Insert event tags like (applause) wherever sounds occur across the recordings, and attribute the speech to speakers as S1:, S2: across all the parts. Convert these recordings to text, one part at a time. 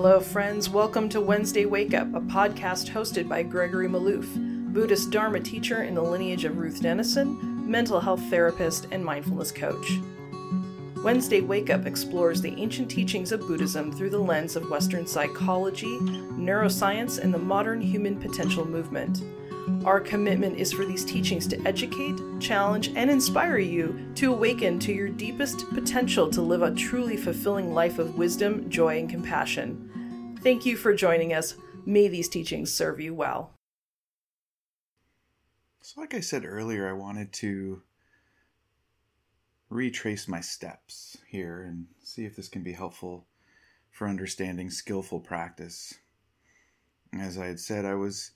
S1: Hello, friends. Welcome to Wednesday Wake Up, a podcast hosted by Gregory Maloof, Buddhist Dharma teacher in the lineage of Ruth Denison, mental health therapist, and mindfulness coach. Wednesday Wake Up explores the ancient teachings of Buddhism through the lens of Western psychology, neuroscience, and the modern human potential movement. Our commitment is for these teachings to educate, challenge, and inspire you to awaken to your deepest potential to live a truly fulfilling life of wisdom, joy, and compassion. Thank you for joining us. May these teachings serve you well.
S2: So, like I said earlier, I wanted to retrace my steps here and see if this can be helpful for understanding skillful practice. As I had said, I was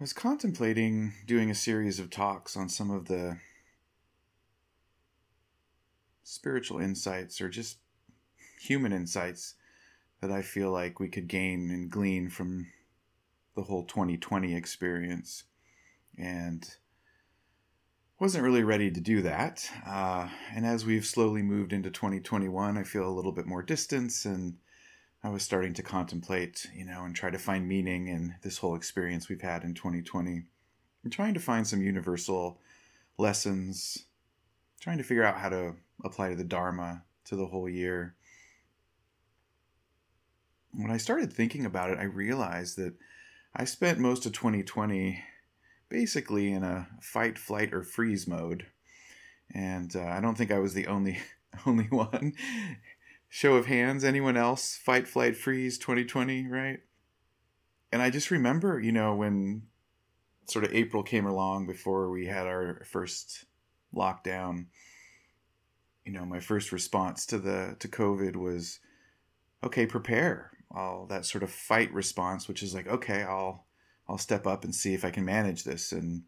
S2: I was contemplating doing a series of talks on some of the spiritual insights or just human insights that I feel like we could gain and glean from the whole 2020 experience. And wasn't really ready to do that. Uh, and as we've slowly moved into 2021, I feel a little bit more distance and I was starting to contemplate, you know, and try to find meaning in this whole experience we've had in 2020. I'm trying to find some universal lessons, trying to figure out how to apply to the Dharma to the whole year. When I started thinking about it, I realized that I spent most of 2020 basically in a fight, flight, or freeze mode. And uh, I don't think I was the only (laughs) only one. Show of hands, anyone else? Fight, flight, freeze 2020, right? And I just remember, you know, when sort of April came along before we had our first lockdown, you know, my first response to the to COVID was, okay, prepare. All that sort of fight response, which is like, okay, I'll I'll step up and see if I can manage this, and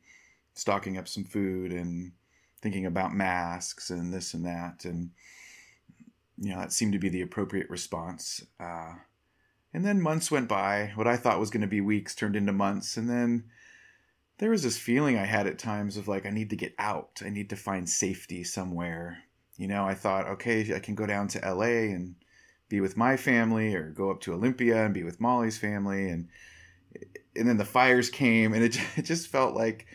S2: stocking up some food and thinking about masks and this and that, and you know, that seemed to be the appropriate response. Uh, and then months went by. What I thought was going to be weeks turned into months. And then there was this feeling I had at times of like, I need to get out. I need to find safety somewhere. You know, I thought, okay, I can go down to LA and be with my family or go up to Olympia and be with Molly's family. And, and then the fires came and it, (laughs) it just felt like,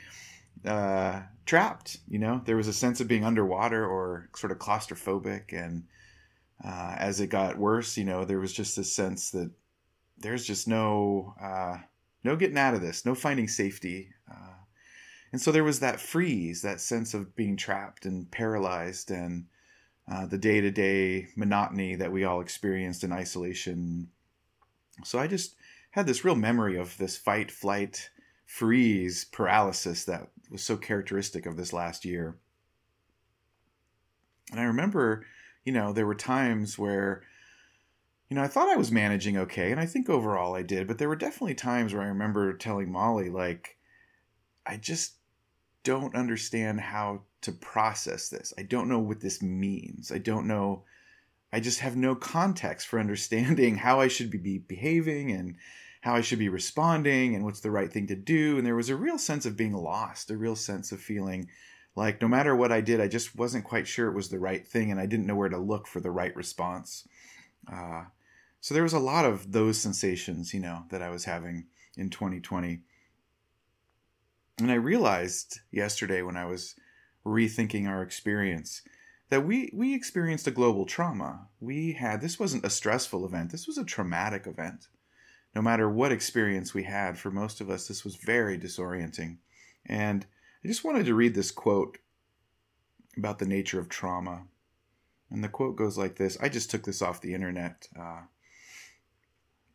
S2: uh, trapped, you know, there was a sense of being underwater or sort of claustrophobic. And, uh, as it got worse, you know, there was just this sense that there's just no uh, no getting out of this, no finding safety, uh, and so there was that freeze, that sense of being trapped and paralyzed, and uh, the day to day monotony that we all experienced in isolation. So I just had this real memory of this fight, flight, freeze, paralysis that was so characteristic of this last year. And I remember you know, there were times where, you know, I thought I was managing okay, and I think overall I did, but there were definitely times where I remember telling Molly, like, I just don't understand how to process this. I don't know what this means. I don't know. I just have no context for (laughs) understanding how I should be behaving and how I should be responding and what's the right thing to do. And there was a real sense of being lost, a real sense of feeling like no matter what I did, I just wasn't quite sure it was the right thing, and I didn't know where to look for the right response. Uh, so there was a lot of those sensations, you know, that I was having in 2020. And I realized yesterday when I was rethinking our experience that we we experienced a global trauma. We had this wasn't a stressful event. This was a traumatic event. No matter what experience we had, for most of us this was very disorienting. And I just wanted to read this quote about the nature of trauma. And the quote goes like this I just took this off the internet. Uh,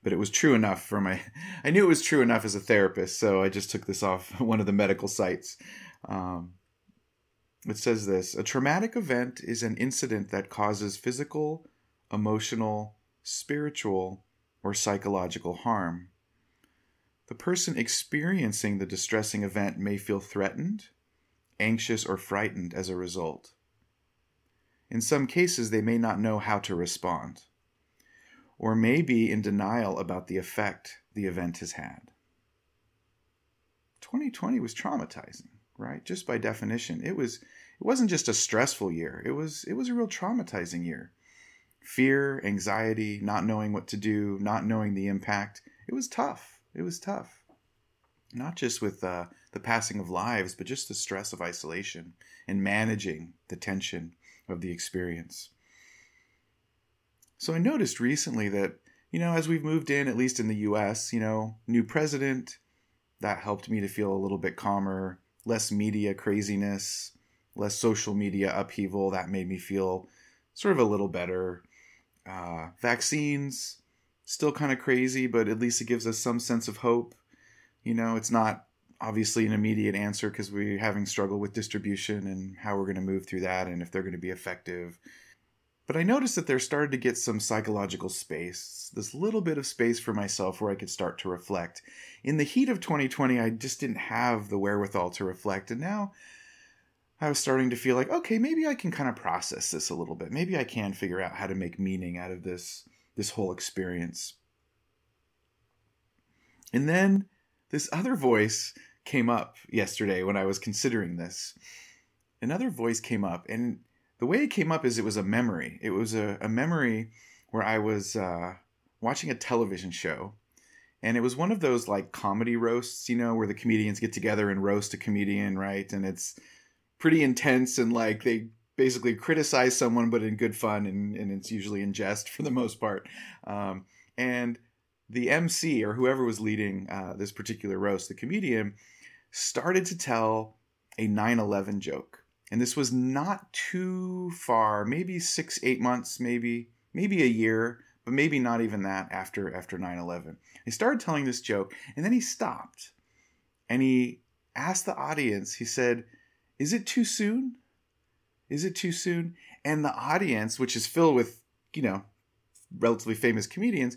S2: but it was true enough for my. (laughs) I knew it was true enough as a therapist, so I just took this off (laughs) one of the medical sites. Um, it says this A traumatic event is an incident that causes physical, emotional, spiritual, or psychological harm. The person experiencing the distressing event may feel threatened, anxious, or frightened as a result. In some cases, they may not know how to respond, or may be in denial about the effect the event has had. 2020 was traumatizing, right? Just by definition. It was it wasn't just a stressful year. It was it was a real traumatizing year fear, anxiety, not knowing what to do, not knowing the impact. It was tough. It was tough. Not just with uh, the passing of lives, but just the stress of isolation and managing the tension of the experience. So I noticed recently that, you know, as we've moved in, at least in the US, you know, new president, that helped me to feel a little bit calmer, less media craziness, less social media upheaval. That made me feel sort of a little better. Uh, vaccines, still kind of crazy, but at least it gives us some sense of hope. You know, it's not obviously an immediate answer because we're having struggle with distribution and how we're going to move through that and if they're going to be effective. But I noticed that there started to get some psychological space, this little bit of space for myself where I could start to reflect. In the heat of 2020, I just didn't have the wherewithal to reflect. And now I was starting to feel like, okay, maybe I can kind of process this a little bit. Maybe I can figure out how to make meaning out of this this whole experience. And then this other voice came up yesterday when I was considering this. Another voice came up, and the way it came up is it was a memory. It was a, a memory where I was uh, watching a television show, and it was one of those like comedy roasts, you know, where the comedians get together and roast a comedian, right? And it's pretty intense, and like they basically criticize someone, but in good fun, and, and it's usually in jest for the most part. Um, and the MC or whoever was leading uh, this particular roast, the comedian, started to tell a 9 11 joke. And this was not too far, maybe six, eight months, maybe, maybe a year, but maybe not even that after after 9-11. He started telling this joke, and then he stopped. And he asked the audience, he said, Is it too soon? Is it too soon? And the audience, which is filled with, you know, relatively famous comedians,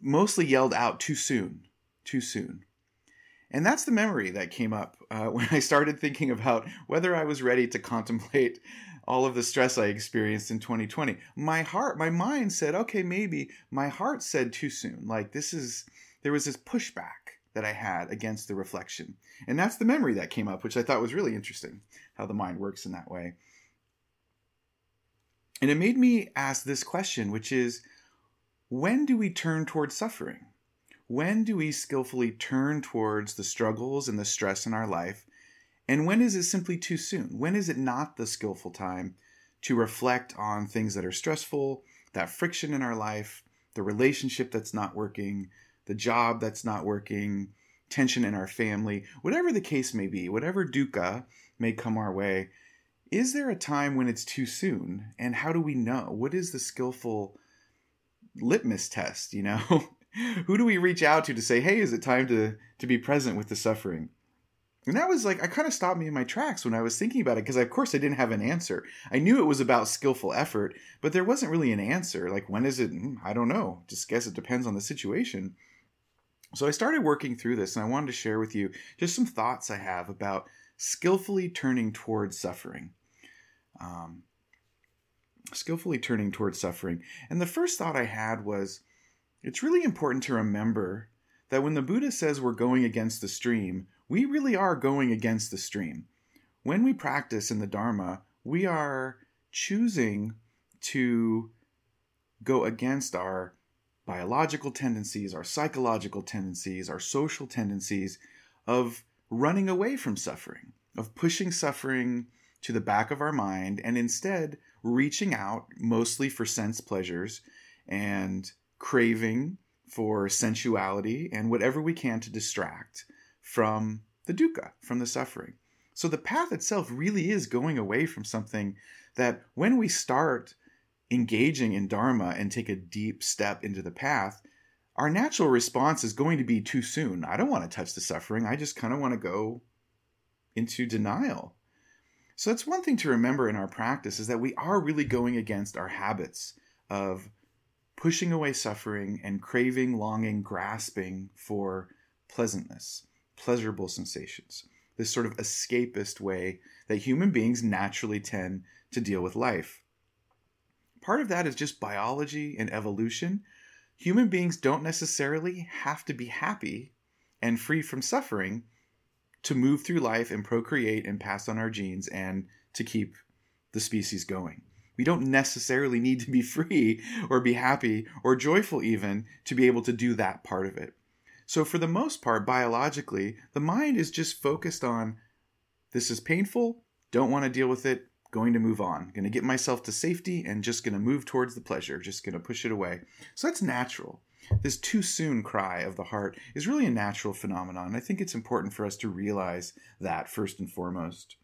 S2: mostly yelled out too soon, too soon. And that's the memory that came up uh, (laughs) when I started thinking about whether I was ready to contemplate all of the stress I experienced in 2020. My heart, my mind said, okay, maybe. My heart said too soon. Like, this is, there was this pushback that I had against the reflection. And that's the memory that came up, which I thought was really interesting how the mind works in that way. And it made me ask this question, which is when do we turn towards suffering? When do we skillfully turn towards the struggles and the stress in our life? And when is it simply too soon? When is it not the skillful time to reflect on things that are stressful, that friction in our life, the relationship that's not working, the job that's not working, tension in our family, whatever the case may be, whatever dukkha may come our way? Is there a time when it's too soon? And how do we know? What is the skillful litmus test, you know? (laughs) who do we reach out to to say, hey, is it time to to be present with the suffering? And that was like, I kind of stopped me in my tracks when I was thinking about it because, of course, I didn't have an answer. I knew it was about skillful effort, but there wasn't really an answer. Like, when is it? Hmm, I don't know. Just guess it depends on the situation. So I started working through this and I wanted to share with you just some thoughts I have about skillfully turning towards suffering. Um, skillfully turning towards suffering. And the first thought I had was it's really important to remember that when the Buddha says we're going against the stream, we really are going against the stream. When we practice in the Dharma, we are choosing to go against our biological tendencies, our psychological tendencies, our social tendencies of running away from suffering, of pushing suffering to the back of our mind, and instead reaching out mostly for sense pleasures and craving for sensuality and whatever we can to distract from the dukkha, from the suffering. So the path itself really is going away from something that when we start engaging in Dharma and take a deep step into the path, our natural response is going to be too soon. I don't want to touch the suffering. I just kind of want to go into denial. So that's one thing to remember in our practice is that we are really going against our habits of pushing away suffering and craving, longing, grasping for pleasantness, pleasurable sensations. This sort of escapist way that human beings naturally tend to deal with life. Part of that is just biology and evolution. Human beings don't necessarily have to be happy and free from suffering to move through life and procreate and pass on our genes and to keep the species going. We don't necessarily need to be (laughs) free or be happy or joyful, even to be able to do that part of it. So, for the most part, biologically, the mind is just focused on this is painful, don't want to deal with it, going to move on, going to get myself to safety and just going to move towards the pleasure, just going to push it away. So, that's natural. This too soon cry of the heart is really a natural phenomenon. I think it's important for us to realize that first and foremost.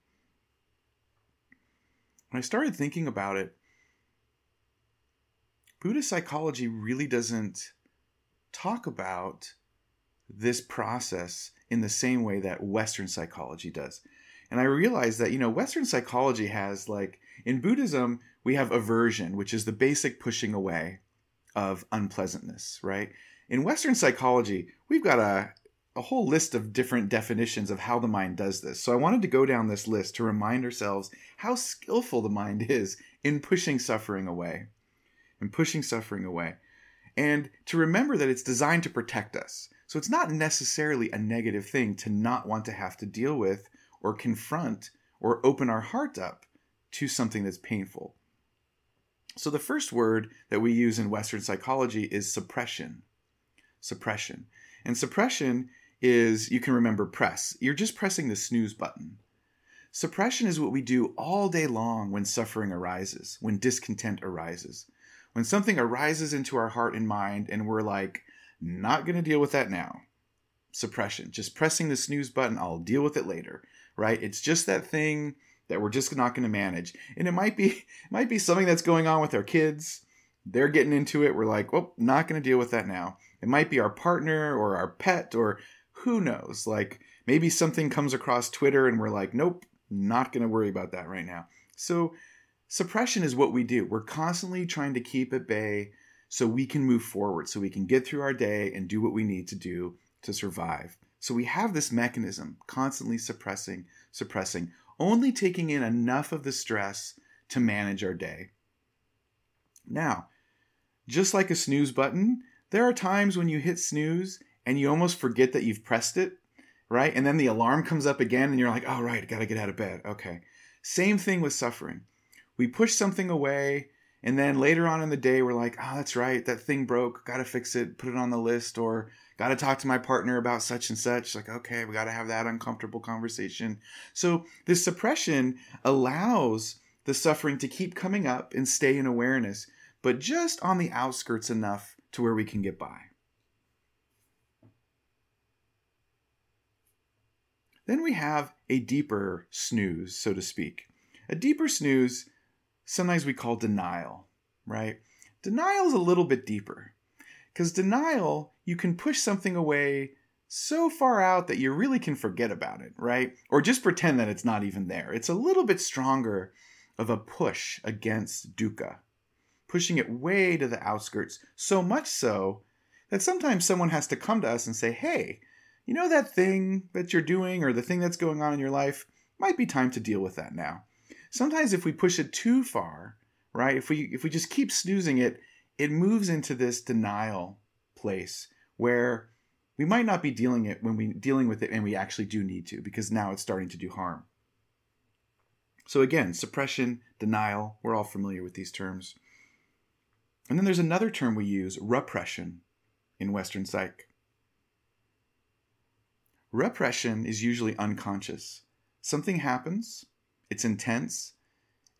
S2: When I started thinking about it, Buddhist psychology really doesn't talk about this process in the same way that Western psychology does. And I realized that, you know, Western psychology has like, in Buddhism, we have aversion, which is the basic pushing away of unpleasantness, right? In Western psychology, we've got a, a whole list of different definitions of how the mind does this. So I wanted to go down this list to remind ourselves how skillful the mind (laughs) is in pushing suffering away. And pushing suffering away. And to remember that it's designed to protect us. So it's not necessarily a negative thing to not want to have to deal with or confront or open our heart up to something that's painful. So the first word that we use in Western psychology is suppression. Suppression. And suppression is, you can remember press. You're just pressing the snooze button. Suppression is what we do all day long when suffering arises, when discontent arises. When something arises into our heart and mind and we're like, not going to deal with that now. Suppression. Just pressing the snooze button, I'll deal with it later, right? It's just that thing that we're just not going to manage. And it might be it (laughs) might be something that's going on with our kids. They're getting into it. We're like, well, not going to deal with that now. It might be our partner or our pet or who knows. Like maybe something comes across Twitter and we're like, nope, not going to worry about that right now. So suppression is what we do. We're constantly trying to keep at bay so we can move forward, so we can get through our day and do what we need to do to survive. So we have this mechanism constantly suppressing, suppressing, only taking in enough of the stress to manage our day. Now, just like a snooze button, there are times when you hit snooze and you almost forget that you've pressed it, right? And then the alarm comes up again and you're like, oh, right, I gotta get out of bed. Okay. Same thing with suffering. We push something away and then later on in the day, we're like, oh, that's right, that thing broke, gotta fix it, put it on the list, or got to talk to my partner about such and such. Like, okay, we got to have that uncomfortable conversation. So, this suppression allows the suffering to keep coming up and stay in awareness, but just on the outskirts enough to where we can get by. Then we have a deeper snooze, so to speak. A deeper snooze, sometimes we call denial, right? Denial is a little bit deeper. Because denial, you can push something away so far out that you really can forget about it, right? Or just pretend that it's not even there. It's a little bit stronger of a push against dukkha, pushing it way to the outskirts, so much so that sometimes someone has to come to us and say, hey, you know that thing that you're doing or the thing that's going on in your life? Might be time to deal with that now. Sometimes if we push it too far, right? If we if we just keep snoozing it, it moves into this denial place where we might not be dealing it when we dealing with it and we actually do need to because now it's starting to do harm. So again, suppression, denial, we're all familiar with these terms. And then there's another term we use, repression in western psych. Repression is usually unconscious. Something happens, it's intense,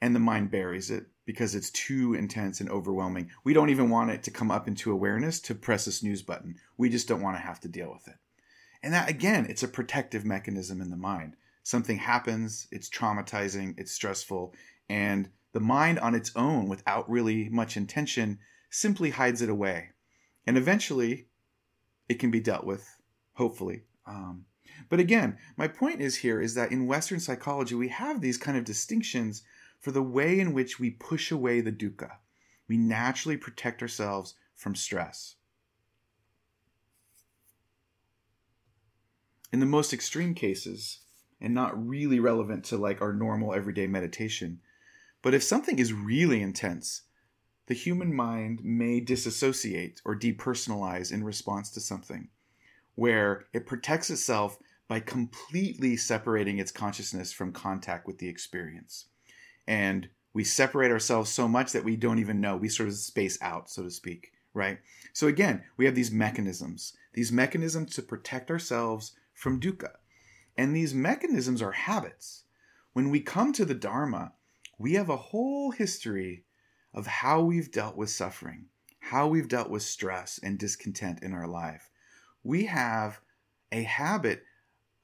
S2: and the mind buries it because it's too intense and overwhelming. We don't even want it to come up into awareness to press a snooze button. We just don't want to have to deal with it. And that, again, it's a protective mechanism in the mind. Something happens, it's traumatizing, it's stressful, and the mind on its own, without really much intention, simply hides it away. And eventually, it can be dealt with, hopefully. Um, but again, my point is here is that in Western psychology, we have these kind of distinctions for the way in which we push away the dukkha. We naturally protect ourselves from stress. In the most extreme cases, and not really relevant to like our normal everyday meditation, but if something is really intense, the human mind may disassociate or depersonalize in response to something, where it protects itself by completely separating its consciousness from contact with the experience. And we separate ourselves so much that we don't even know. We sort of space out, so to speak, right? So again, we have these mechanisms, these mechanisms to protect ourselves from dukkha. And these mechanisms are habits. When we come to the Dharma, we have a whole history of how we've dealt with suffering, how we've dealt with stress and discontent in our life. We have a habit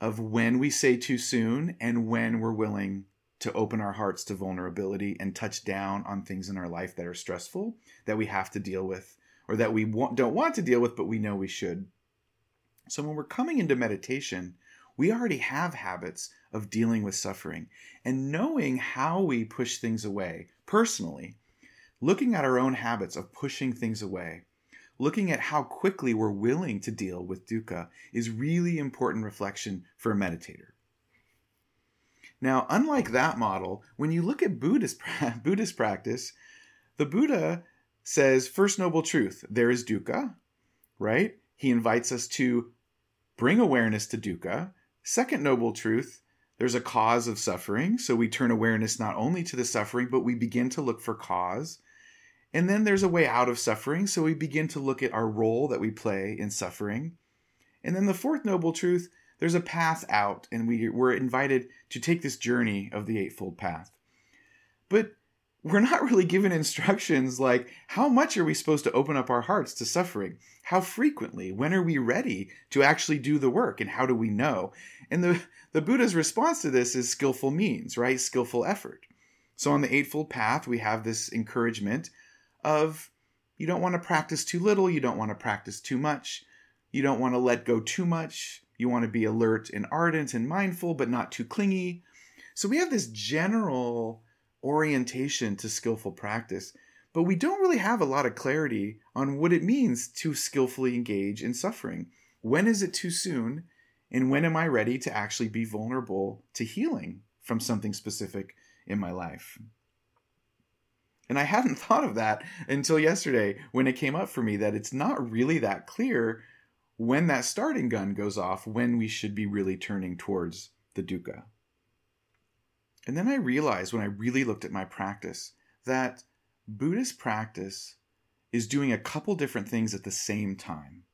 S2: of when we say too soon and when we're willing to open our hearts to vulnerability and touch down on things in our life that are stressful that we have to deal with or that we don't want to deal with but we know we should. So when we're coming into meditation, we already have habits of dealing with suffering and knowing how we push things away personally, looking at our own habits of pushing things away looking at how quickly we're willing to deal with dukkha is really important reflection for a meditator. Now, unlike that model, when you look at Buddhist, (laughs) Buddhist practice, the Buddha says, first noble truth, there is dukkha, right? He invites us to bring awareness to dukkha. Second noble truth, there's a cause of suffering. So we turn awareness not only to the suffering, but we begin to look for cause. And then there's a way out of suffering, so we begin to look at our role that we play in suffering. And then the fourth noble truth, there's a path out, and we, we're invited to take this journey of the Eightfold Path. But we're not really given instructions like how much are we supposed to open up our hearts to suffering? How frequently? When are we ready to actually do the work? And how do we know? And the, the Buddha's response to this is skillful means, right? Skillful effort. So on the Eightfold Path, we have this encouragement of you don't want to practice too little, you don't want to practice too much, you don't want to let go too much, you want to be alert and ardent and mindful, but not too clingy. So we have this general orientation to skillful practice, but we don't really have a lot of clarity on what it means to skillfully engage in suffering. When is it too soon? And when am I ready to actually be vulnerable to healing from something specific in my life? And I hadn't (laughs) thought of that until yesterday when it came up for me that it's not really that clear when that starting gun goes off when we should be really turning towards the dukkha. And then I realized when I really looked at my practice that Buddhist practice is doing a couple different things at the same time.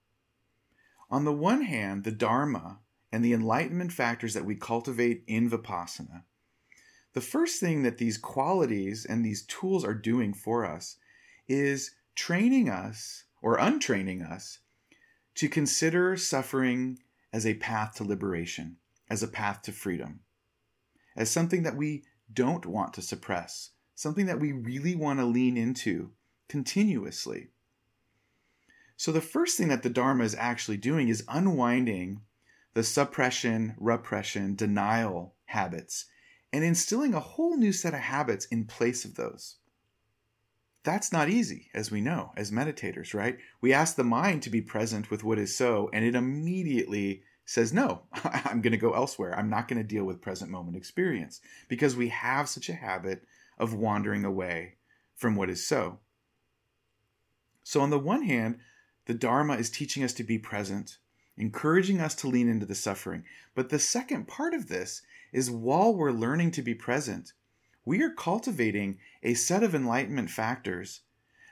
S2: On the one hand, the Dharma and the enlightenment factors that we cultivate in Vipassana the first thing that these qualities and these tools are doing for us is training us or untraining us to consider suffering as a path to liberation, as a path to freedom, as something that we don't want to suppress, something that we really want to lean into continuously. So, the first thing that the Dharma is actually doing is unwinding the suppression, repression, denial habits and instilling a whole new set of habits in place of those. That's not easy, as we know, as meditators, right? We ask the mind to be present with what is so, and it immediately says, No, (laughs) I'm going to go elsewhere. I'm not going to deal with present moment experience because we have such a habit of wandering away from what is so. So, on the one hand, the Dharma is teaching us to be present, encouraging us to lean into the suffering. But the second part of this is while we're learning to be present, we are cultivating a set of enlightenment factors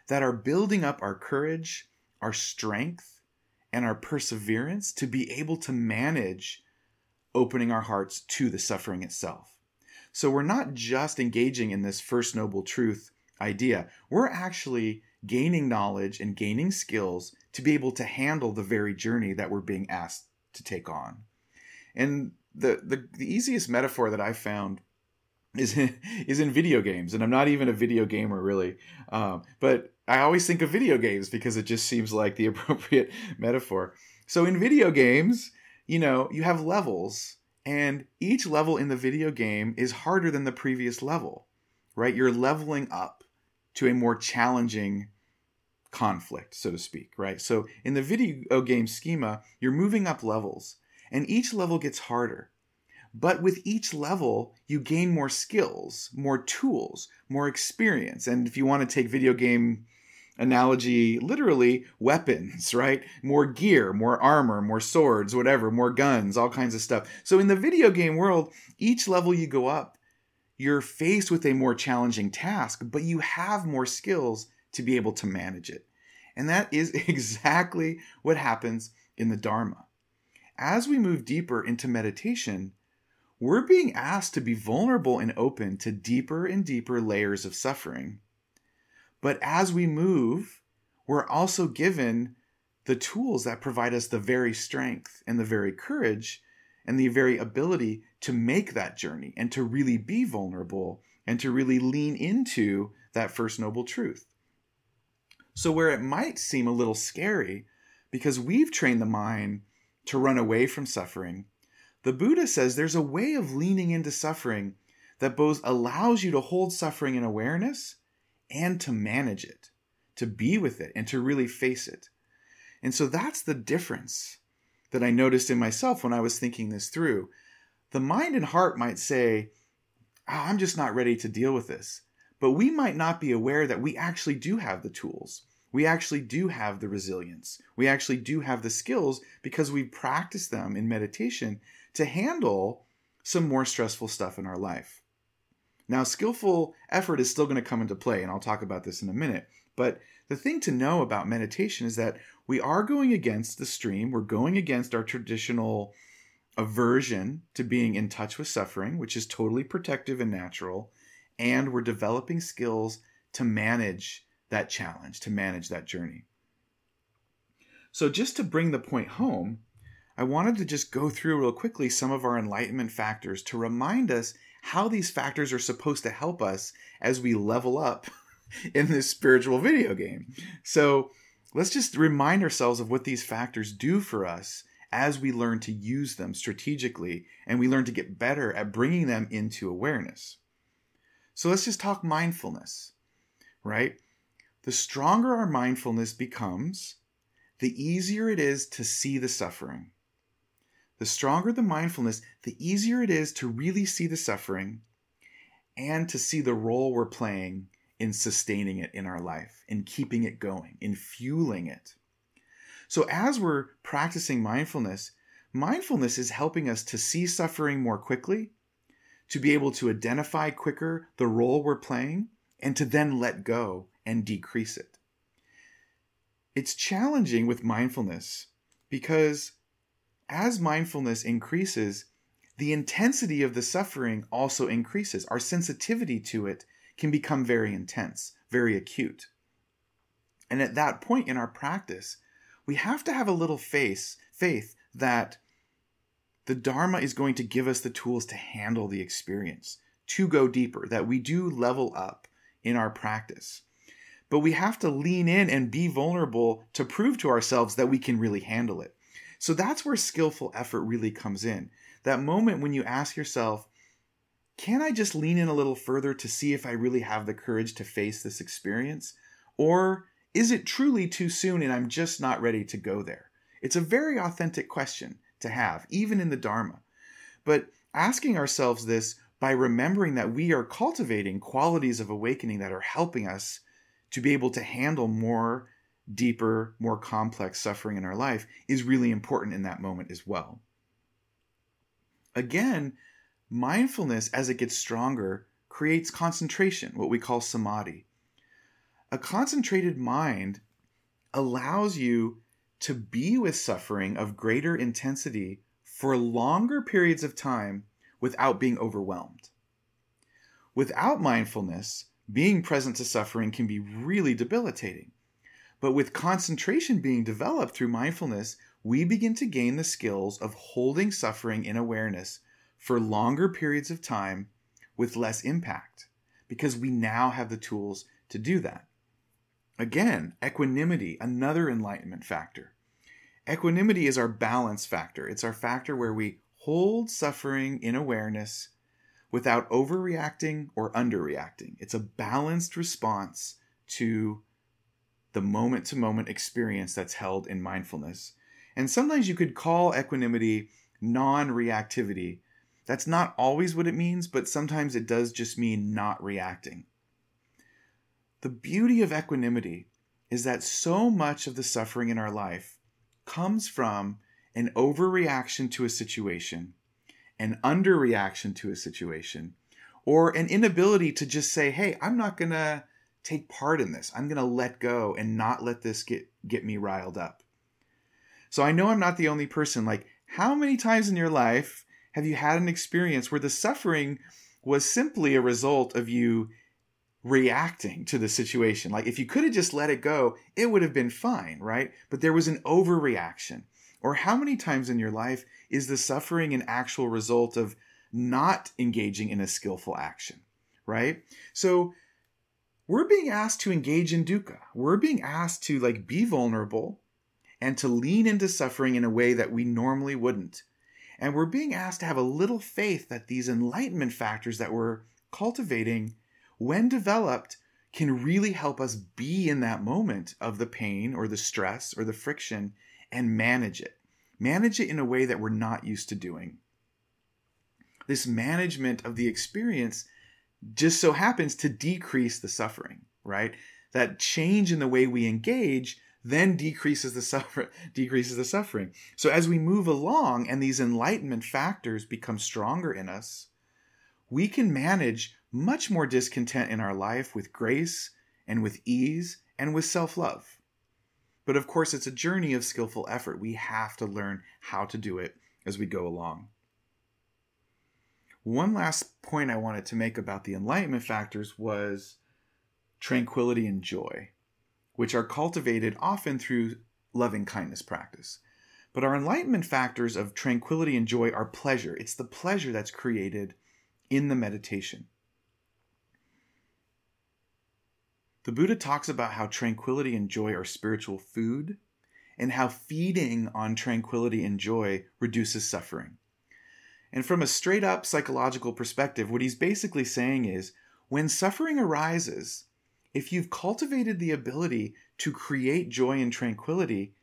S2: that are building up our courage, our strength, and our perseverance to be able to manage opening our hearts to the suffering itself. So we're not just engaging in this first noble truth idea, we're actually gaining knowledge and gaining skills to be able to handle the very journey that we're being asked to take on. And the, the, the easiest metaphor that I've found is in, is in video games, and I'm not even a video gamer really, um, but I always think of video games because it just seems like the (laughs) appropriate metaphor. So in video games, you know, you have levels, and each level in the video game is harder than the previous level, right? You're leveling up to a more challenging conflict, so to speak, right? So in the video game schema, you're moving up levels and each level gets harder. But with each level, you gain more skills, more tools, more experience. And if you want to take video game analogy literally, weapons, (laughs) right? More gear, more armor, more swords, whatever, more guns, all kinds of stuff. So in the video game world, each level you go up, you're faced with a more challenging task, but you have more skills to be able to manage it. And that is (laughs) exactly what happens in the Dharma. As we move deeper into meditation, we're being asked to be vulnerable and open to deeper and deeper layers of suffering. But as we move, we're also given the tools that provide us the very strength and the very courage and the very ability to make that journey and to really be vulnerable and to really lean into that first noble truth. So, where it might seem a little scary because we've trained the mind to run away from suffering, the Buddha says there's a way of leaning into suffering that both allows you to hold suffering in awareness and to manage it, to be with it, and to really face it. And so that's the difference that I noticed in myself when I was thinking this through. The mind and heart might say, oh, I'm just not ready to deal with this. But we might not be aware that we actually do have the tools. We actually do have the resilience. We actually do have the skills because we've practiced them in meditation to handle some more stressful stuff in our life. Now, skillful effort is still going to come into play, and I'll talk about this in a minute. But the thing to know about meditation is that we are going against the stream. We're going against our traditional aversion to being in touch with suffering, which is totally protective and natural. And we're developing skills to manage that challenge, to manage that journey. So, just to bring the point home, I wanted to just go through real quickly some of our enlightenment factors to remind us how these factors are supposed to help us as we level up (laughs) in this spiritual video game. So, let's just remind ourselves of what these factors do for us as we learn to use them strategically and we learn to get better at bringing them into awareness. So let's just talk mindfulness, right? The stronger our mindfulness becomes, the easier it is to see the suffering. The stronger the mindfulness, the easier it is to really see the suffering and to see the role we're playing in sustaining it in our life, in keeping it going, in fueling it. So, as we're practicing mindfulness, mindfulness is helping us to see suffering more quickly, to be able to identify quicker the role we're playing, and to then let go and decrease it. It's challenging with mindfulness because as mindfulness increases, the intensity of the suffering also increases. Our sensitivity to it can become very intense, very acute. And at that point in our practice, we have to have a little faith, faith that the Dharma is going to give us the tools to handle the experience, to go deeper, that we do level up in our practice. But we have to lean in and be vulnerable to prove to ourselves that we can really handle it. So that's where skillful effort really comes in. That moment when you ask yourself, can I just lean in a little further to see if I really have the courage to face this experience? Or is it truly too soon and I'm just not ready to go there? It's a very authentic question to have, even in the Dharma. But asking ourselves this by remembering that we are cultivating qualities of awakening that are helping us to be able to handle more deeper, more complex suffering in our life is really important in that moment as well. Again, Mindfulness, as it gets stronger, creates concentration, what we call samadhi. A concentrated mind allows you to be with suffering of greater intensity for longer periods of time without being overwhelmed. Without mindfulness, being present to suffering can be really debilitating. But with concentration being developed through mindfulness, we begin to gain the skills of holding suffering in awareness for longer periods of time with less impact because we now have the tools to do that. Again, equanimity, another enlightenment factor. Equanimity is our balance factor. It's our factor where we hold suffering in awareness without overreacting or underreacting. It's a balanced response to the moment to moment experience that's held in mindfulness. And sometimes you could call equanimity non reactivity that's not always what it means, but sometimes it does just mean not reacting. The beauty of equanimity is that so much of the suffering in our life comes from an overreaction to a situation, an underreaction to a situation, or an inability to just say, hey, I'm not going to take part in this. I'm going to let go and not let this get, get me riled up. So I know I'm not the only person. Like, how many times in your life have you had an experience where the suffering was simply a result of you reacting to the situation? Like, if you could have just let it go, it would have been fine, right? But there was an overreaction. Or how many times in your life is the suffering an actual result of not engaging in a skillful action, right? So we're being asked to engage in dukkha. We're being asked to like be vulnerable and to lean into suffering in a way that we normally wouldn't. And we're being asked to have a little faith that these enlightenment factors that we're cultivating, when developed, can really help us be in that moment of the pain or the stress or the friction and manage it. Manage it in a way that we're not used to doing. This management of the experience just so happens to decrease the suffering, right? That change in the way we engage then decreases the (laughs) suffer decreases the suffering. So as we move along and these enlightenment factors become stronger in us, we can manage much more discontent in our life with grace and with ease and with self-love. But of course, it's a journey of skillful effort. We have to learn how to do it as we go along. One last point I wanted to make about the enlightenment factors was tranquility and joy, which are cultivated often through loving kindness practice. But our enlightenment factors of tranquility and joy are pleasure. It's the pleasure that's created in the meditation. The Buddha talks about how tranquility and joy are spiritual food and how feeding on tranquility and joy reduces suffering. And from a straight up psychological perspective, what he's basically saying is when suffering arises, if you've cultivated the ability to create joy and tranquility,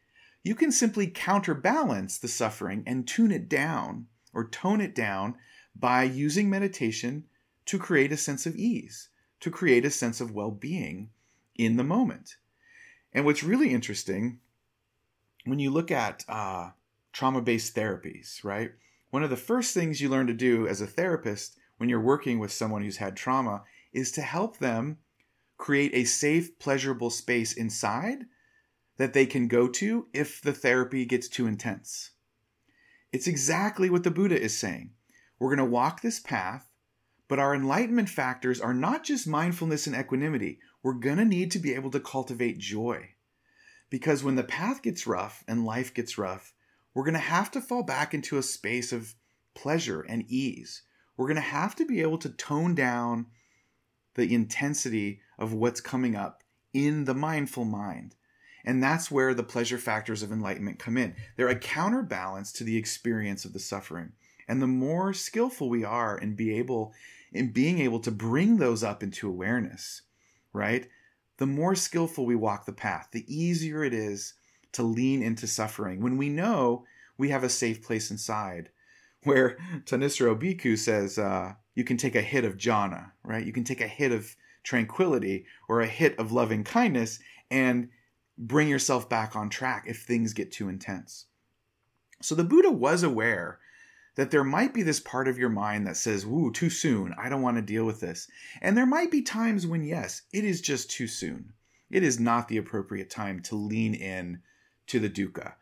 S2: you can simply counterbalance the suffering and tune it down or tone it down by using meditation to create a sense of ease to create a sense of well being in the moment. And what's really interesting when you look at uh, trauma based therapies, right? One of the first things you learn to do as a therapist when you're working with someone who's had trauma is to help them create a safe, pleasurable space inside that they can go to if the therapy gets too intense. It's exactly what the Buddha is saying. We're going to walk this path but our enlightenment factors are not just mindfulness and equanimity. We're going to need to be able to cultivate joy. Because when the path gets rough and life gets rough, we're going to have to fall back into a space of pleasure and ease. We're going to have to be able to tone down the intensity of what's coming up in the mindful mind. And that's where the pleasure factors of enlightenment come in. They're a counterbalance to the experience of the suffering. And the more skillful we are in be able in being able to bring those up into awareness, right? The more skillful we walk the path, the easier it is to lean into suffering when we know we have a safe place inside. Where Thanissaro Bhikkhu says, uh, you can take a hit of jhana, right? You can take a hit of tranquility or a hit of loving kindness and bring yourself back on track if things get too intense. So the Buddha was aware that there might be this part of your mind that says, Woo, too soon. I don't want to deal with this. And there might be times when, yes, it is just too soon. It is not the appropriate time to lean in to the dukkha.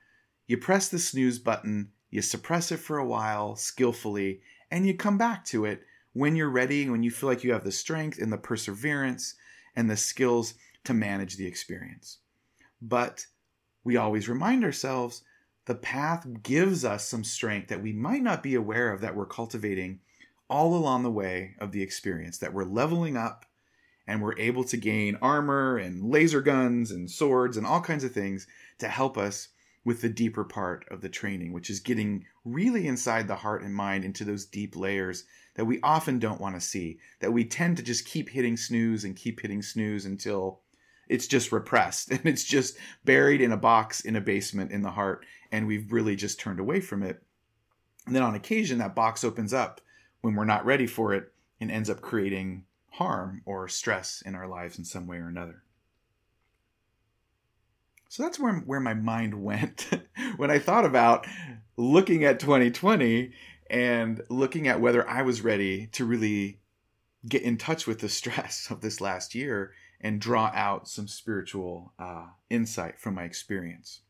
S2: You press the snooze button, you suppress it for a while skillfully, and you come back to it when you're ready, when you feel like you have the strength and the perseverance and the skills to manage the experience. But we always remind ourselves the path gives us some strength that we might not be aware of that we're cultivating all along the way of the experience, that we're leveling up and we're able to gain armor and laser guns and swords and all kinds of things to help us with the deeper part of the training, which is getting really inside the heart and mind into those deep layers that we often don't want to see, that we tend to just keep hitting snooze and keep hitting snooze until it's just repressed (laughs) and it's just buried in a box in a basement in the heart and we've really just turned away from it. And then on occasion, that box opens up when we're not ready for it and ends up creating harm or stress in our lives in some way or another. So that's where, where my mind (laughs) went when I thought about looking at 2020 and looking at whether I was ready to really get in touch with the stress of this last year and draw out some spiritual uh, insight from my experience.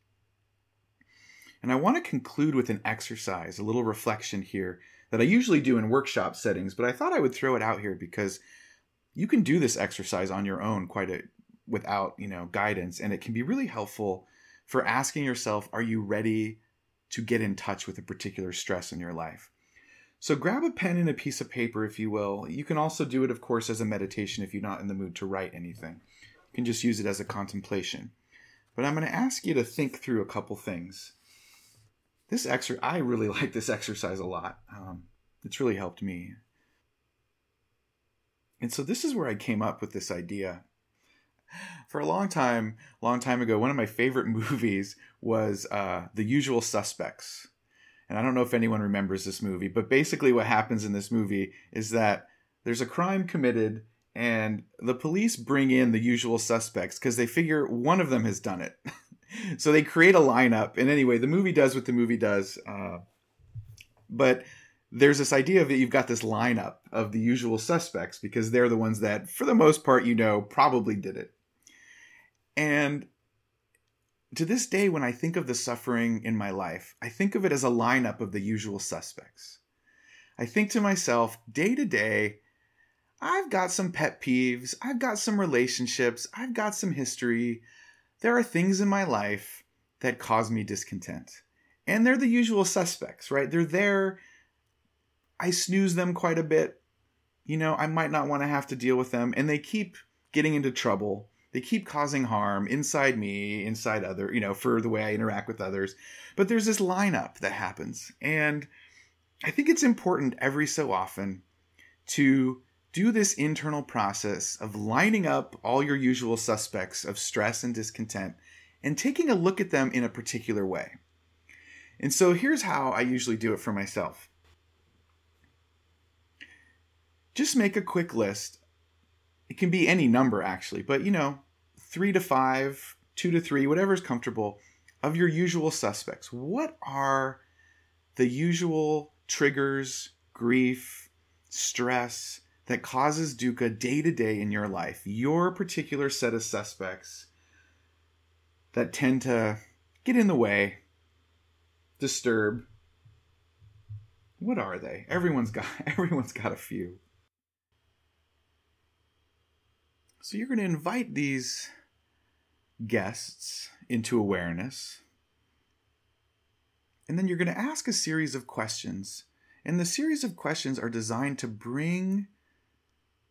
S2: And I want to conclude with an exercise, a little reflection here that I usually do in workshop settings, but I thought I would throw it out here because you can do this exercise on your own quite a without, you know, guidance and it can be really helpful for asking yourself are you ready to get in touch with a particular stress in your life? So grab a pen and a piece of paper if you will. You can also do it of course as a meditation if you're not in the mood to write anything. You can just use it as a contemplation. But I'm going to ask you to think through a couple things this exer I really (laughs) like this exercise a lot. Um, it's really helped me. And so this is where I came up with this idea. For a long time, long time ago, one of my favorite (laughs) movies was uh, The Usual Suspects. And I don't know if anyone remembers this movie, but basically what happens in this movie is that there's a crime committed and the police bring in the usual suspects because they figure one of them has done it. (laughs) so they create a lineup, and anyway, the movie does what the movie does. Uh, but there's this idea that you've got this lineup of the usual suspects because they're the ones that, for the most part, you know, probably did it. And to this day, when I think of the suffering in my life, I think of it as a lineup of the usual suspects. I think to myself, day to day, I've got some pet peeves, I've got some relationships, I've got some history, there are things in my life that cause me discontent. And they're the usual suspects, right? They're there. I snooze them quite a bit. You know, I might not want to have to deal with them. And they keep getting into trouble. They keep causing harm inside me, inside other, you know, for the way I interact with others. But there's this lineup that happens. And I think it's important every so often to do this internal process of lining up all your usual suspects of stress and discontent and taking a look at them in a particular way. And so here's how I usually do it for myself. Just make a quick list. It can be any number actually, but you know, three to five, two to three, whatever is comfortable, of your usual suspects. What are the usual triggers, grief, stress, that causes dukkha day to day in your life, your particular set of suspects that tend to get in the way, disturb. What are they? Everyone's got (laughs) everyone's got a few. So you're going to invite these guests into awareness. And then you're going to ask a series of questions. And the series of questions are designed to bring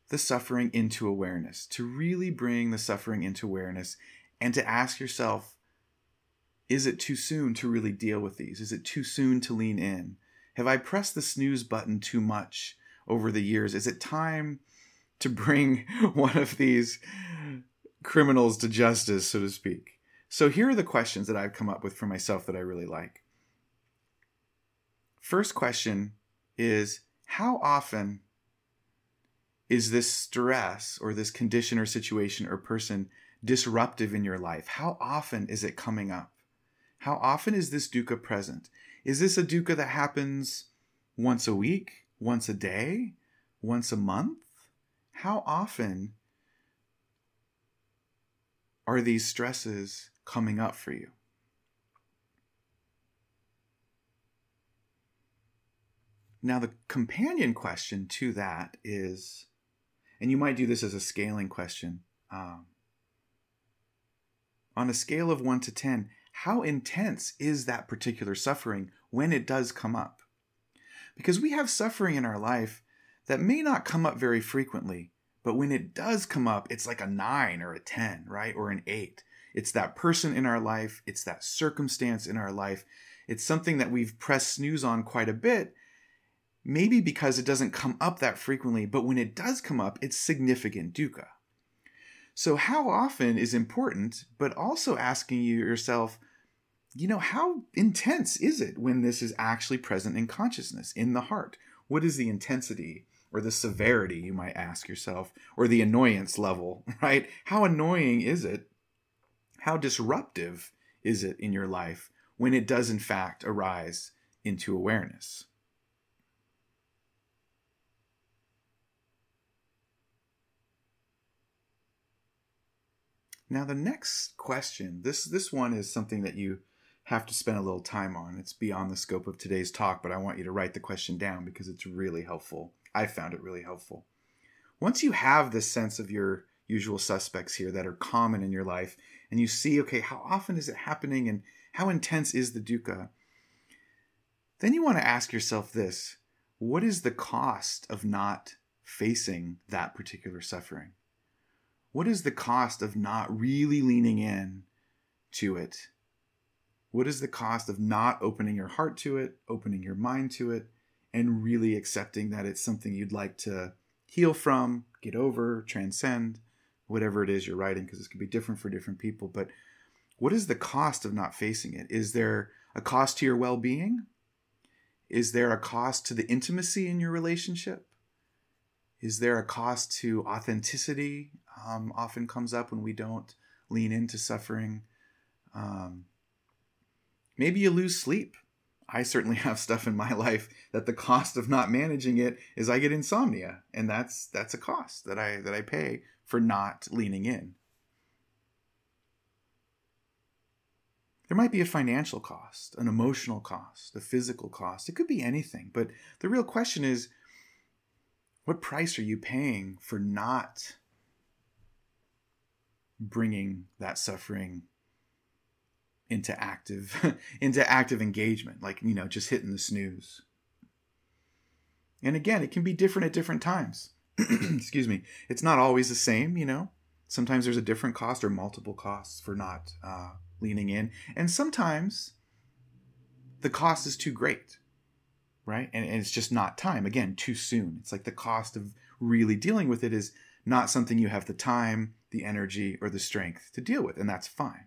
S2: the suffering into awareness, to really bring the suffering into awareness, and to ask yourself is it too soon to really deal with these? Is it too soon to lean in? Have I pressed the snooze button too much over the years? Is it time to bring (laughs) one of these criminals to justice, so to speak? So here are the questions that I've come up with for myself that I really like. First question is How often is this stress or this condition or situation or person disruptive in your life? How often is it coming up? How often is this dukkha present? Is this a dukkha that happens once a week, once a day, once a month? How often are these stresses coming up for you? Now, the companion question to that is and you might do this as a scaling question. Um, on a scale of 1 to 10, how intense is that particular suffering when it does come up? Because we have suffering in our life that may not come up very frequently, but when it does come up, it's like a 9 or a 10, right? Or an 8. It's that person in our life, it's that circumstance in our life. It's something that we've pressed snooze on quite a bit, maybe because it doesn't come up that frequently, but when it does come up, it's significant dukkha. So, how often is important, but also asking you yourself, you know, how intense is it when this is actually present in consciousness, in the heart? What is the intensity or the severity, you might ask yourself, or the annoyance level, (laughs) right? How annoying is it? How disruptive is it in your life when it does, in fact, arise into awareness? Now the next question, this this one is something that you have to spend a little time on. It's beyond the scope of today's talk, but I want you to write the question down because it's really helpful I found it really helpful. Once you have this sense of your usual suspects here that are common in your life, and you see, okay, how often is it happening and how intense is the dukkha? Then you want to ask yourself this what is the cost of not facing that particular suffering? What is the cost of not really leaning in to it? What is the cost of not opening your heart to it, opening your mind to it, and really accepting that it's something you'd like to heal from, get over, transcend, whatever it is you're writing, because this could be different for different people. But what is the cost of not facing it? Is there a cost to your well being? Is there a cost to the intimacy in your relationship? Is there a cost to authenticity? Um, often comes up when we don't lean into suffering. Um, maybe you lose sleep. I certainly have stuff in my life that the cost of not managing it is I get insomnia, and that's that's a cost that I that I pay for not leaning in. There might be a financial cost, an emotional cost, a physical cost. It could be anything, but the real question is what price are you paying for not bringing that suffering into active (laughs) into active engagement like you know just hitting the snooze. And again it can be different at different times. (clears throat) Excuse me. It's not always the same you know? Sometimes there's a different cost or multiple costs for not uh, leaning in. And sometimes the cost is too great right? And, and it's just not time. Again too soon. It's like the cost of really dealing with it is not something you have the time the energy or the strength to deal with and that's fine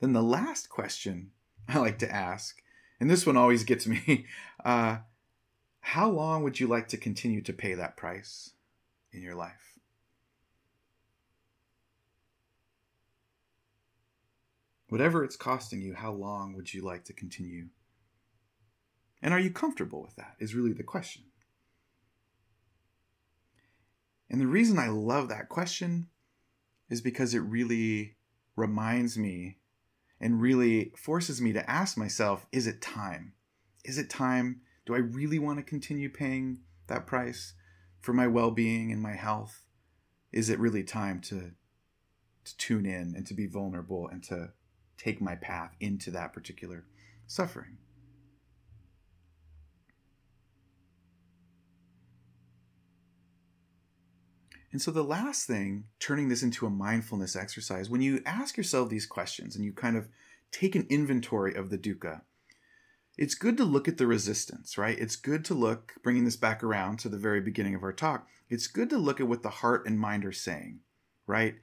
S2: then the last question I like to ask, and this one always gets me, (laughs) uh, how long would you like to continue to pay that price in your life? Whatever it's costing you, how long would you like to continue? And are you comfortable with that? Is really the question. And the reason I love that question is because it really reminds me and really forces me to ask myself is it time? Is it time? Do I really want to continue paying that price for my well being and my health? Is it really time to, to tune in and to be vulnerable and to take my path into that particular suffering? And so, the last thing, turning this into a mindfulness exercise, when you ask yourself these questions and you kind of take an inventory of the dukkha, it's good to look at the resistance, right? It's good to look, bringing this back around to the very beginning of our talk, it's good to look at what the heart and mind are saying, right?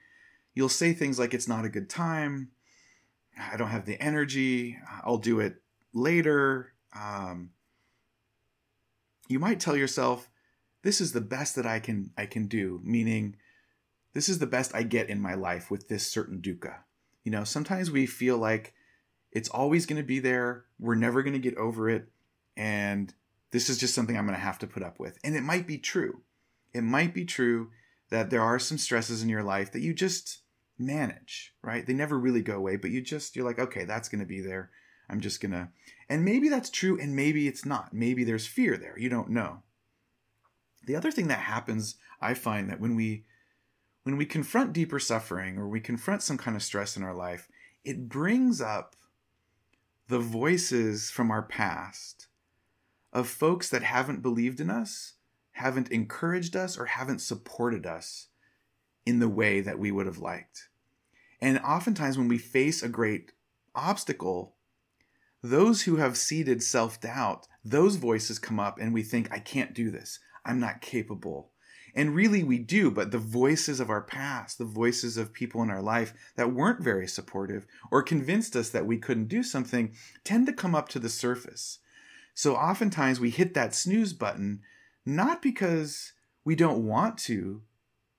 S2: You'll say things like, it's not a good time, I don't have the energy, I'll do it later. Um, you might tell yourself, this is the best that I can I can do, meaning this is the best I get in my life with this certain dukkha. You know, sometimes we feel like it's always going to be there, we're never going to get over it, and this is just something I'm going to have to put up with. And it might be true. It might be true that there are some stresses in your life that you just manage, right? They never really go away, but you just you're like, okay, that's going to be there. I'm just going to and maybe that's true and maybe it's not. Maybe there's fear there. You don't know. The other thing that happens, I find that when we when we confront deeper suffering or we confront some kind of stress in our life, it brings up the voices from our past of folks that haven't believed in us, haven't encouraged us, or haven't supported us in the way that we would have liked. And oftentimes, when we face a great obstacle, those who have seeded self doubt, those voices come up and we think, I can't do this. I'm not capable. And really, we do, but the voices of our past, the voices of people in our life that weren't very supportive or convinced us that we couldn't do something tend to come up to the surface. So oftentimes we hit that snooze button, not because we don't want to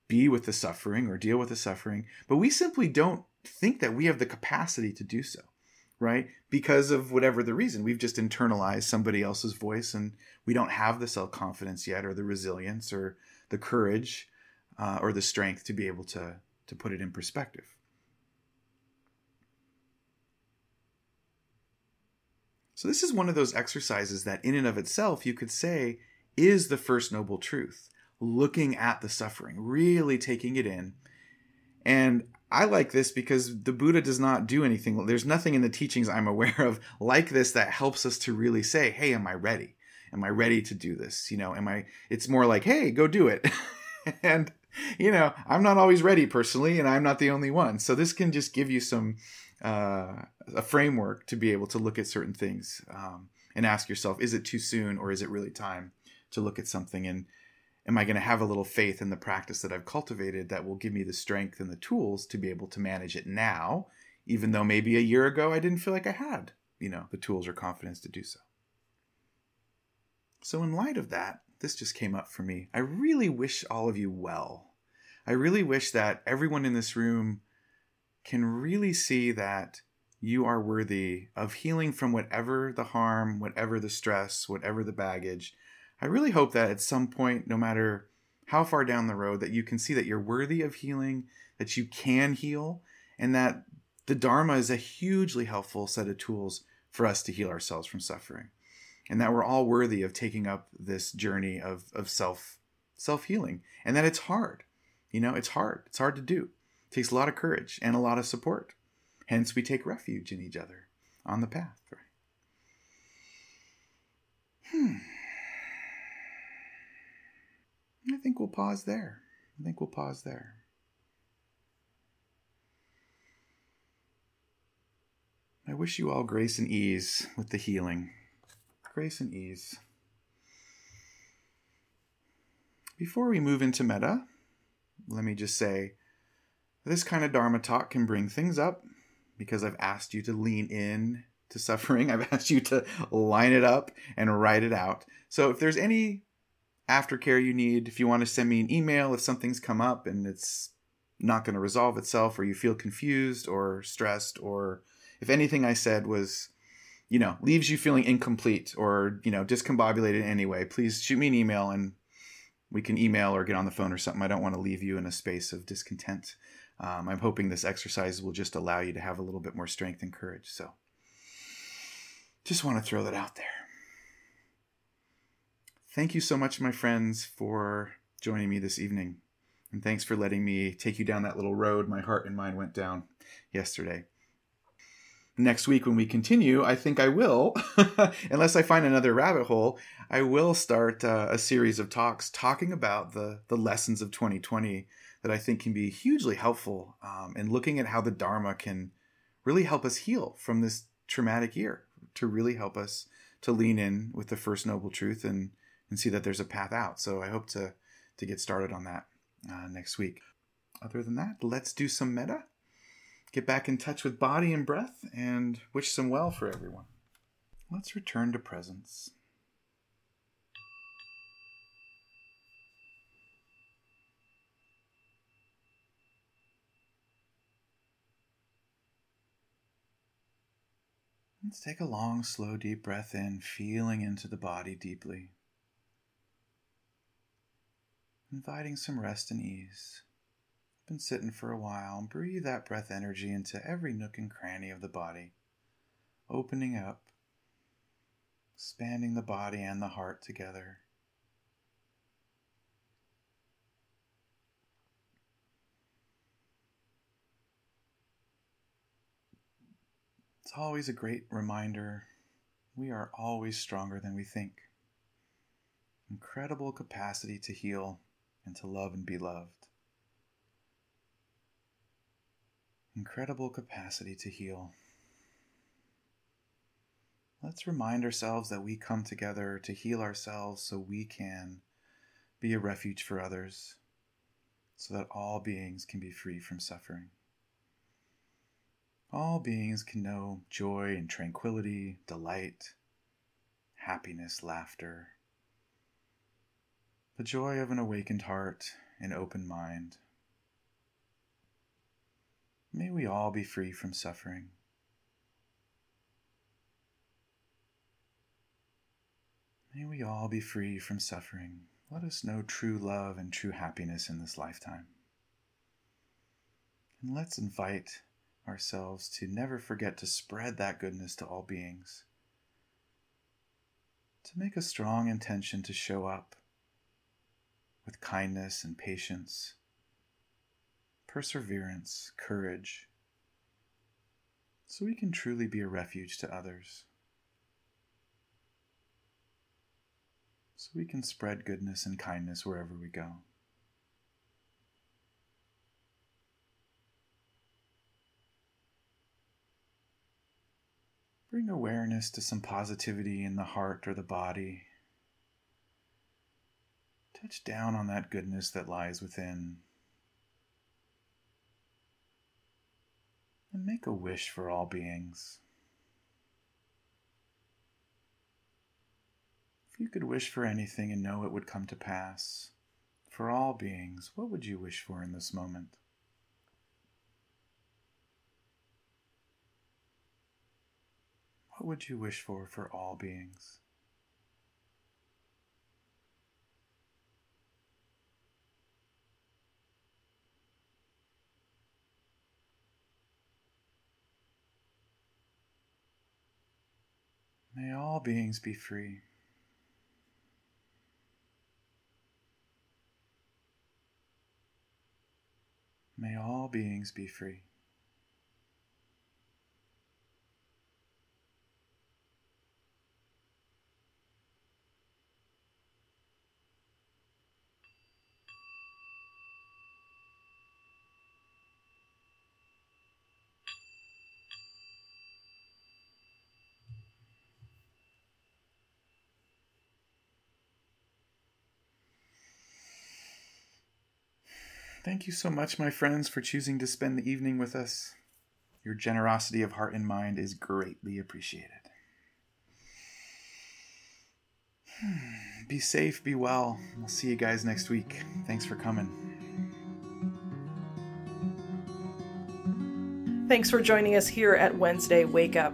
S2: be with the suffering or deal with the suffering, but we simply don't think that we have the capacity to do so right? Because of whatever the reason. We've just internalized somebody else's voice and we don't have the self confidence yet, or the resilience, or the courage, uh, or the strength to be able to, to put it in perspective. So, this is one of those exercises that, in and of itself, you could say is the first noble truth. Looking at the suffering, really taking it in. And I like this because the Buddha does not do anything. There's nothing in the teachings I'm aware of like this that helps us to really say, hey, am I ready? Am I ready to do this? You know, am I, it's more like, hey, go do it. (laughs) and, you know, I'm not always ready personally, and I'm not the only one. So this can just give you some uh, a framework to be able to look at certain things um, and ask yourself is it too soon or is it really time to look at something and am i going to have a little faith in the practice that i've cultivated that will give me the strength and the tools to be able to manage it now even though maybe a year ago i didn't feel like i had you know the tools or confidence to do so so in light of that this just came up for me i really wish all of you well i really wish that everyone in this room can really see that you are worthy of healing from whatever the harm, whatever the stress, whatever the baggage. I really hope that at some point, no matter how far down the road, that you can see that you're worthy of healing, that you can heal, and that the Dharma is a hugely helpful set of tools for us to heal ourselves from suffering. And that we're all worthy of taking up this journey of, of self self healing. And that it's hard. You know, it's hard. It's hard to do. It takes a lot of courage and a lot of support. Hence, we take refuge in each other on the path. Right? Hmm. I think we'll pause there. I think we'll pause there. I wish you all grace and ease with the healing. Grace and ease. Before we move into metta, let me just say this kind of Dharma talk can bring things up because I've asked you to lean in to suffering. (laughs) I've asked you to line it up and write it out. So if there's any aftercare you need, if you want to send me an email if something's come up and it's not going to resolve itself or you feel confused or stressed or if anything I said was you know leaves you feeling incomplete or you know discombobulated in any way please shoot me an email and we can email or get on the phone or something i don't want to leave you in a space of discontent um, I'm hoping this exercise will just allow you to have a little bit more strength and courage. So just want to throw that out there. Thank you so much, my friends, for joining me this evening. And thanks for letting me take you down that little road my heart and mind went down yesterday. Next week, when we continue, I think I will, (laughs) unless I find another rabbit hole, I will start uh, a series of talks talking about the, the lessons of 2020 that I think can be hugely helpful um, in looking at how the Dharma can really help us heal from this traumatic year, to really help us to lean in with the first noble truth and and see that there's a path out. So I hope to to get started on that uh, next week. Other than that, let's do some metta. get back in touch with body and breath, and wish some well for everyone. Let's return to presence. Let's take a long, slow, deep breath in, feeling into the body deeply. Inviting some rest and ease. Been sitting for a while and breathe that breath energy into every nook and cranny of the body, opening up, expanding the body and the heart together. It's always a great reminder we are always stronger than we think. Incredible capacity to heal and to love and be loved. Incredible capacity to heal. Let's remind ourselves that we come together to heal ourselves so we can be a refuge for others, so that all beings can be free from suffering. All beings can know joy and tranquility, delight, happiness, laughter, the joy of an awakened heart and open mind. May we all be free from suffering. May we all be free from suffering. Let us know true love and true happiness in this lifetime. And let's invite ourselves to never forget to spread that goodness to all beings. To make a strong intention to show up with kindness and patience, perseverance, courage, so we can truly be a refuge to others. So we can spread goodness and kindness wherever we go. Bring awareness to some positivity in the heart or the body. Touch down on that goodness that lies within. And make a wish for all beings. If you could wish for anything and know it would come to pass, for all beings, what would you wish for in this moment? What would you wish for for all beings? May all beings be free. May all beings be free. Thank you so much, my friends, for choosing to spend the evening with us. Your generosity of heart and mind is greatly appreciated. Hmm, be safe, be well. We'll see you guys next week. Thanks for coming.
S1: Thanks for joining us here at Wednesday Wake Up.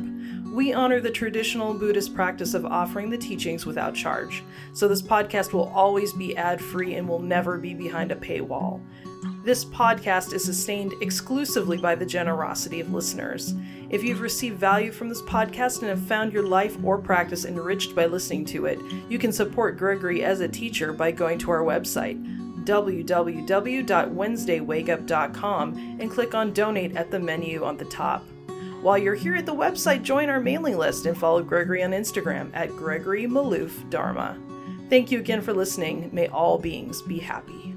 S1: We honor the traditional Buddhist practice of offering the teachings without charge, so this podcast will always be ad free and will never be behind a paywall. This podcast is sustained exclusively by the generosity of listeners. If you've received value from this podcast and have found your life or practice enriched by listening to it, you can support Gregory as a teacher by going to our website, www.wednesdaywakeup.com, and click on Donate at the menu on the top. While you're here at the website, join our mailing list and follow Gregory on Instagram at Gregory Maloof Dharma. Thank you again for listening. May all beings be happy.